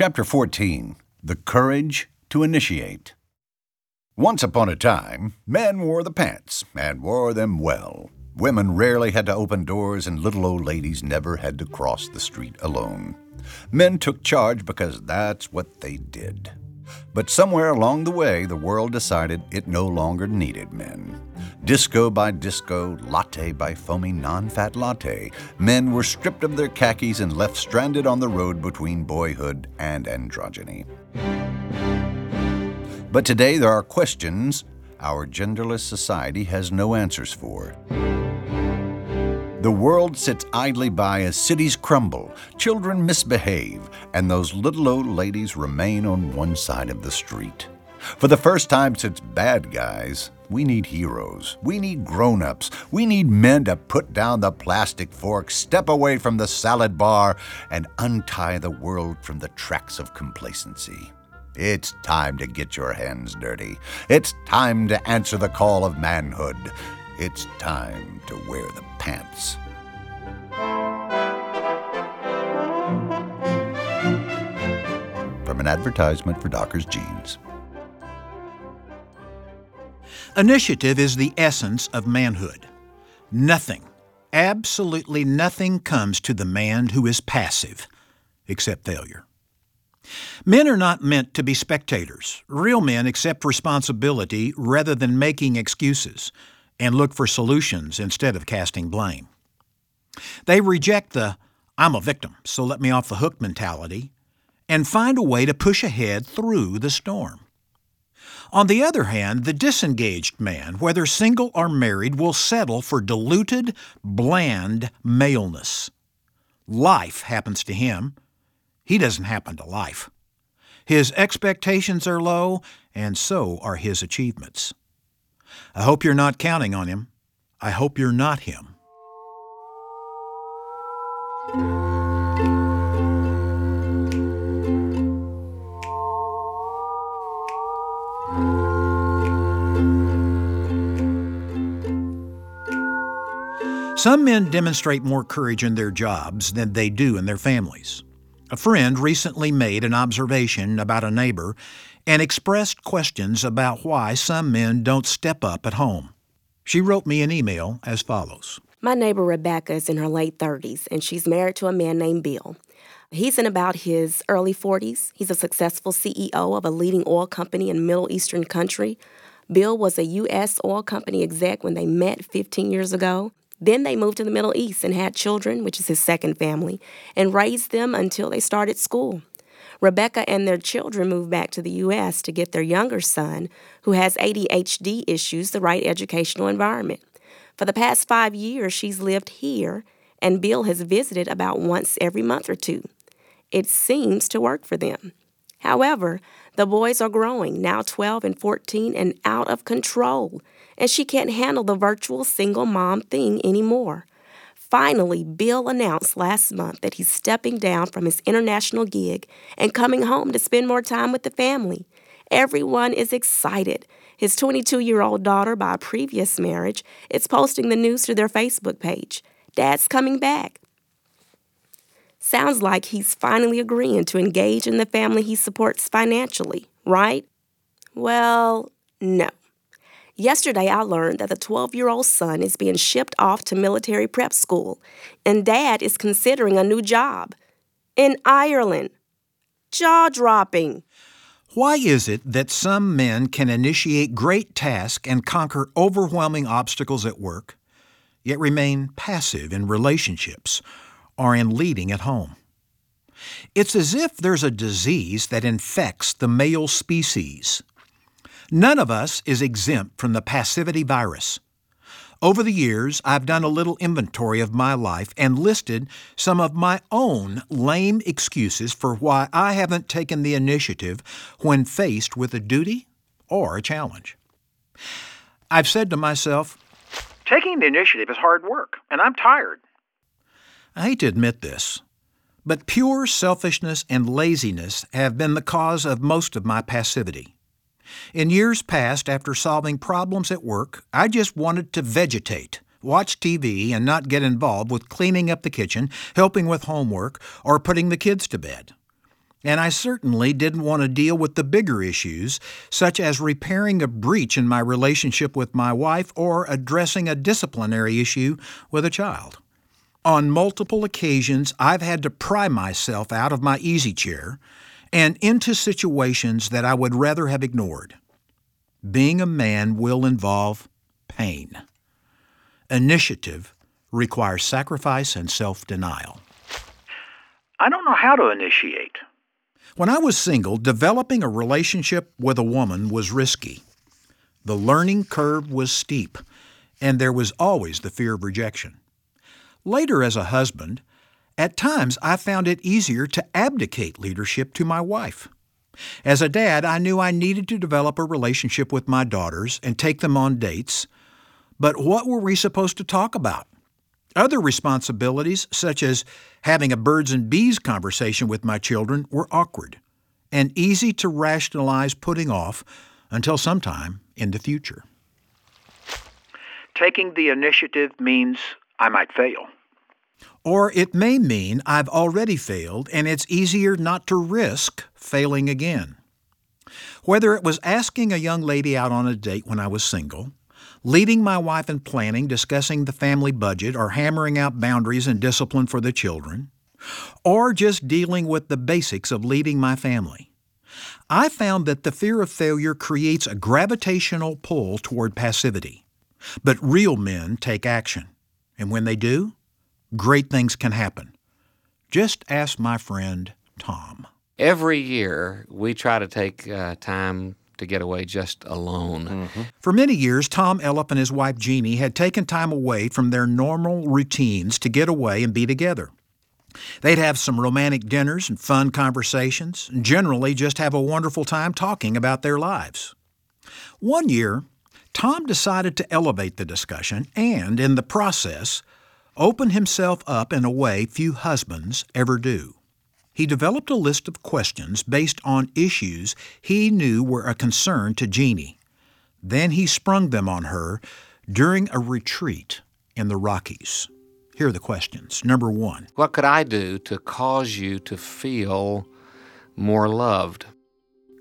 Chapter 14 The Courage to Initiate. Once upon a time, men wore the pants, and wore them well. Women rarely had to open doors, and little old ladies never had to cross the street alone. Men took charge because that's what they did. But somewhere along the way, the world decided it no longer needed men. Disco by disco, latte by foamy non fat latte, men were stripped of their khakis and left stranded on the road between boyhood and androgyny. But today there are questions our genderless society has no answers for. The world sits idly by as cities crumble, children misbehave, and those little old ladies remain on one side of the street. For the first time since bad guys, we need heroes. We need grown ups. We need men to put down the plastic fork, step away from the salad bar, and untie the world from the tracks of complacency. It's time to get your hands dirty. It's time to answer the call of manhood. It's time to wear the From an advertisement for Dockers Jeans. Initiative is the essence of manhood. Nothing, absolutely nothing comes to the man who is passive, except failure. Men are not meant to be spectators. Real men accept responsibility rather than making excuses and look for solutions instead of casting blame. They reject the I'm a victim, so let me off the hook mentality and find a way to push ahead through the storm. On the other hand, the disengaged man, whether single or married, will settle for diluted, bland maleness. Life happens to him. He doesn't happen to life. His expectations are low, and so are his achievements. I hope you're not counting on him. I hope you're not him. Some men demonstrate more courage in their jobs than they do in their families. A friend recently made an observation about a neighbor and expressed questions about why some men don't step up at home. She wrote me an email as follows My neighbor Rebecca is in her late 30s and she's married to a man named Bill. He's in about his early 40s. He's a successful CEO of a leading oil company in Middle Eastern country. Bill was a U.S. oil company exec when they met 15 years ago. Then they moved to the Middle East and had children, which is his second family, and raised them until they started school. Rebecca and their children moved back to the U.S. to get their younger son, who has ADHD issues, the right educational environment. For the past five years, she's lived here, and Bill has visited about once every month or two. It seems to work for them. However, the boys are growing, now 12 and 14, and out of control and she can't handle the virtual single mom thing anymore. Finally, Bill announced last month that he's stepping down from his international gig and coming home to spend more time with the family. Everyone is excited. His 22 year old daughter, by a previous marriage, is posting the news to their Facebook page. Dad's coming back. Sounds like he's finally agreeing to engage in the family he supports financially, right? Well, no. Yesterday, I learned that the 12 year old son is being shipped off to military prep school, and dad is considering a new job in Ireland. Jaw dropping. Why is it that some men can initiate great tasks and conquer overwhelming obstacles at work, yet remain passive in relationships or in leading at home? It's as if there's a disease that infects the male species None of us is exempt from the passivity virus. Over the years, I've done a little inventory of my life and listed some of my own lame excuses for why I haven't taken the initiative when faced with a duty or a challenge. I've said to myself, Taking the initiative is hard work, and I'm tired. I hate to admit this, but pure selfishness and laziness have been the cause of most of my passivity. In years past, after solving problems at work, I just wanted to vegetate, watch TV, and not get involved with cleaning up the kitchen, helping with homework, or putting the kids to bed. and I certainly didn't want to deal with the bigger issues, such as repairing a breach in my relationship with my wife or addressing a disciplinary issue with a child. On multiple occasions, I've had to pry myself out of my easy chair and into situations that I would rather have ignored. Being a man will involve pain. Initiative requires sacrifice and self denial. I don't know how to initiate. When I was single, developing a relationship with a woman was risky. The learning curve was steep, and there was always the fear of rejection. Later, as a husband, at times I found it easier to abdicate leadership to my wife. As a dad, I knew I needed to develop a relationship with my daughters and take them on dates. But what were we supposed to talk about? Other responsibilities, such as having a birds and bees conversation with my children, were awkward and easy to rationalize putting off until sometime in the future. Taking the initiative means I might fail. Or it may mean I've already failed and it's easier not to risk failing again. Whether it was asking a young lady out on a date when I was single, leading my wife in planning, discussing the family budget, or hammering out boundaries and discipline for the children, or just dealing with the basics of leading my family. I found that the fear of failure creates a gravitational pull toward passivity. But real men take action, and when they do, great things can happen. Just ask my friend Tom. Every year, we try to take uh, time to get away just alone. Mm-hmm. For many years, Tom Elliff and his wife Jeannie had taken time away from their normal routines to get away and be together. They'd have some romantic dinners and fun conversations, and generally just have a wonderful time talking about their lives. One year, Tom decided to elevate the discussion and, in the process, open himself up in a way few husbands ever do. He developed a list of questions based on issues he knew were a concern to Jeannie. Then he sprung them on her during a retreat in the Rockies. Here are the questions. Number one What could I do to cause you to feel more loved?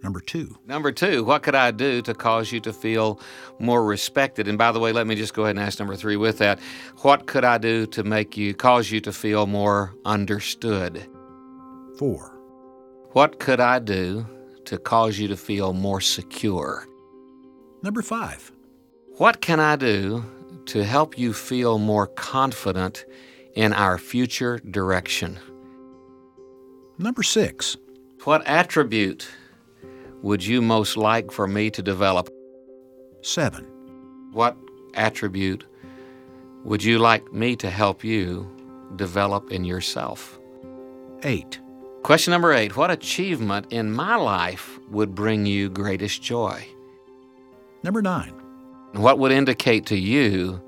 Number two. Number two, what could I do to cause you to feel more respected? And by the way, let me just go ahead and ask number three with that. What could I do to make you, cause you to feel more understood? 4. What could I do to cause you to feel more secure? Number 5. What can I do to help you feel more confident in our future direction? Number 6. What attribute would you most like for me to develop? 7. What attribute would you like me to help you develop in yourself? 8. Question number eight What achievement in my life would bring you greatest joy? Number nine. What would indicate to you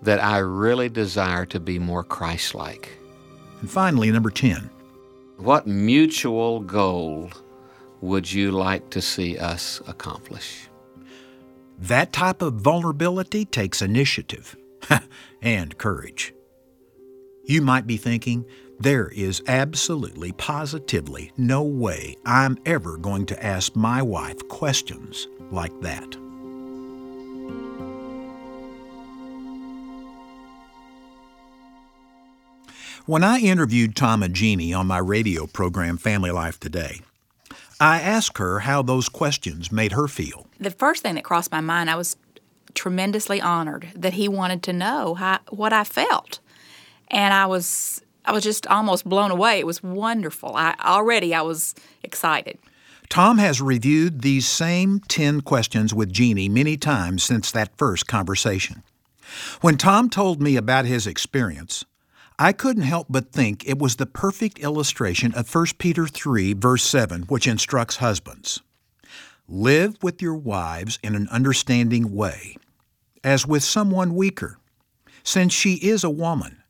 that I really desire to be more Christ like? And finally, number 10. What mutual goal would you like to see us accomplish? That type of vulnerability takes initiative and courage. You might be thinking, there is absolutely, positively no way I'm ever going to ask my wife questions like that. When I interviewed Tom and Jeannie on my radio program Family Life Today, I asked her how those questions made her feel. The first thing that crossed my mind, I was tremendously honored that he wanted to know how, what I felt. And I was I was just almost blown away. It was wonderful. I already I was excited. Tom has reviewed these same 10 questions with Jeannie many times since that first conversation. When Tom told me about his experience, I couldn't help but think it was the perfect illustration of 1 Peter 3, verse 7, which instructs husbands Live with your wives in an understanding way, as with someone weaker, since she is a woman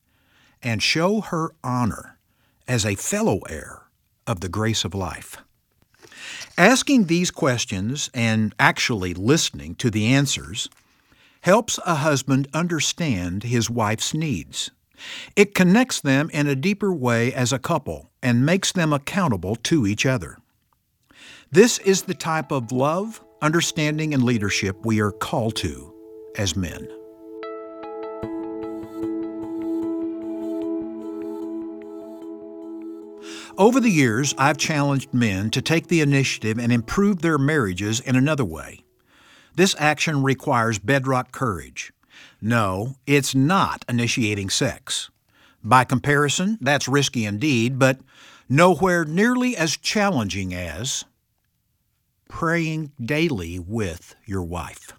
and show her honor as a fellow heir of the grace of life. Asking these questions and actually listening to the answers helps a husband understand his wife's needs It connects them in a deeper way as a couple and makes them accountable to each other. This is the type of love, understanding, and leadership we are called to as men. Over the years, I've challenged men to take the initiative and improve their marriages in another way. This action requires bedrock courage. No, it's not initiating sex. By comparison, that's risky indeed, but nowhere nearly as challenging as praying daily with your wife.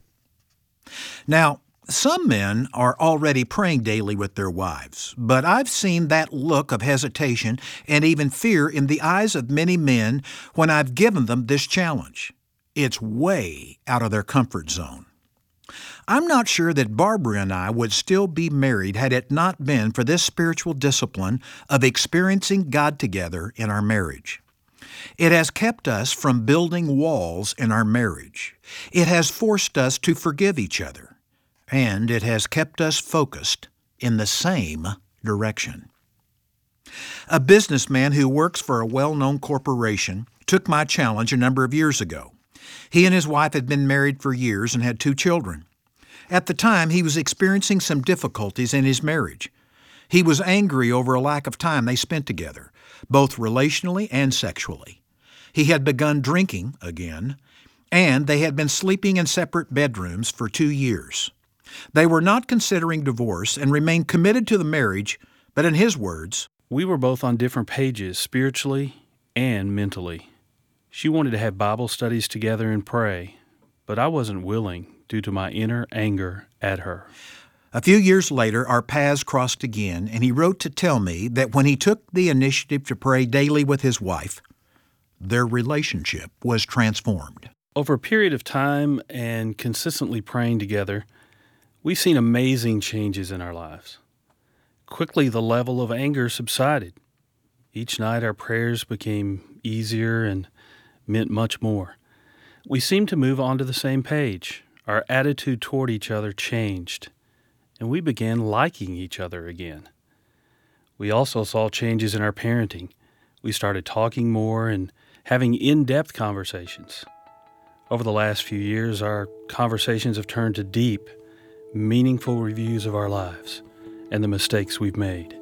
Now, some men are already praying daily with their wives, but I've seen that look of hesitation and even fear in the eyes of many men when I've given them this challenge. It's way out of their comfort zone. I'm not sure that Barbara and I would still be married had it not been for this spiritual discipline of experiencing God together in our marriage. It has kept us from building walls in our marriage. It has forced us to forgive each other and it has kept us focused in the same direction. A businessman who works for a well known corporation took my challenge a number of years ago. He and his wife had been married for years and had two children. At the time, he was experiencing some difficulties in his marriage. He was angry over a lack of time they spent together, both relationally and sexually. He had begun drinking again, and they had been sleeping in separate bedrooms for two years. They were not considering divorce and remained committed to the marriage, but in his words, We were both on different pages spiritually and mentally. She wanted to have Bible studies together and pray, but I wasn't willing due to my inner anger at her. A few years later, our paths crossed again, and he wrote to tell me that when he took the initiative to pray daily with his wife, their relationship was transformed. Over a period of time and consistently praying together, We've seen amazing changes in our lives. Quickly, the level of anger subsided. Each night, our prayers became easier and meant much more. We seemed to move onto the same page. Our attitude toward each other changed, and we began liking each other again. We also saw changes in our parenting. We started talking more and having in depth conversations. Over the last few years, our conversations have turned to deep, meaningful reviews of our lives and the mistakes we've made.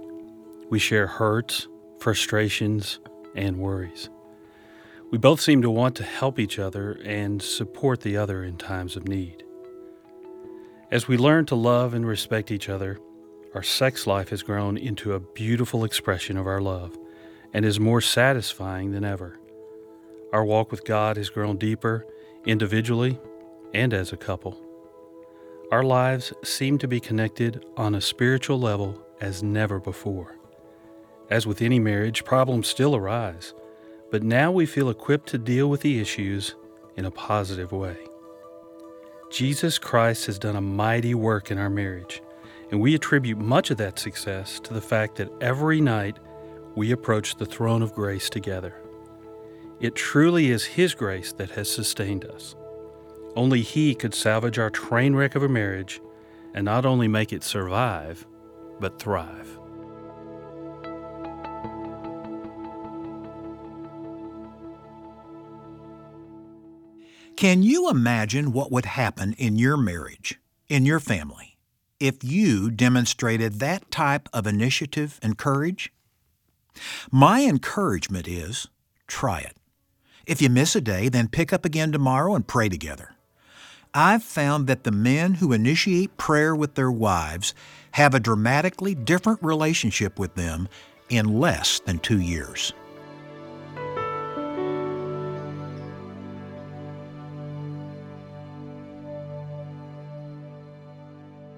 We share hurts, frustrations, and worries. We both seem to want to help each other and support the other in times of need. As we learn to love and respect each other, our sex life has grown into a beautiful expression of our love and is more satisfying than ever. Our walk with God has grown deeper individually and as a couple. Our lives seem to be connected on a spiritual level as never before. As with any marriage, problems still arise, but now we feel equipped to deal with the issues in a positive way. Jesus Christ has done a mighty work in our marriage, and we attribute much of that success to the fact that every night we approach the throne of grace together. It truly is His grace that has sustained us. Only He could salvage our train wreck of a marriage and not only make it survive, but thrive. Can you imagine what would happen in your marriage, in your family, if you demonstrated that type of initiative and courage? My encouragement is try it. If you miss a day, then pick up again tomorrow and pray together. I've found that the men who initiate prayer with their wives have a dramatically different relationship with them in less than two years.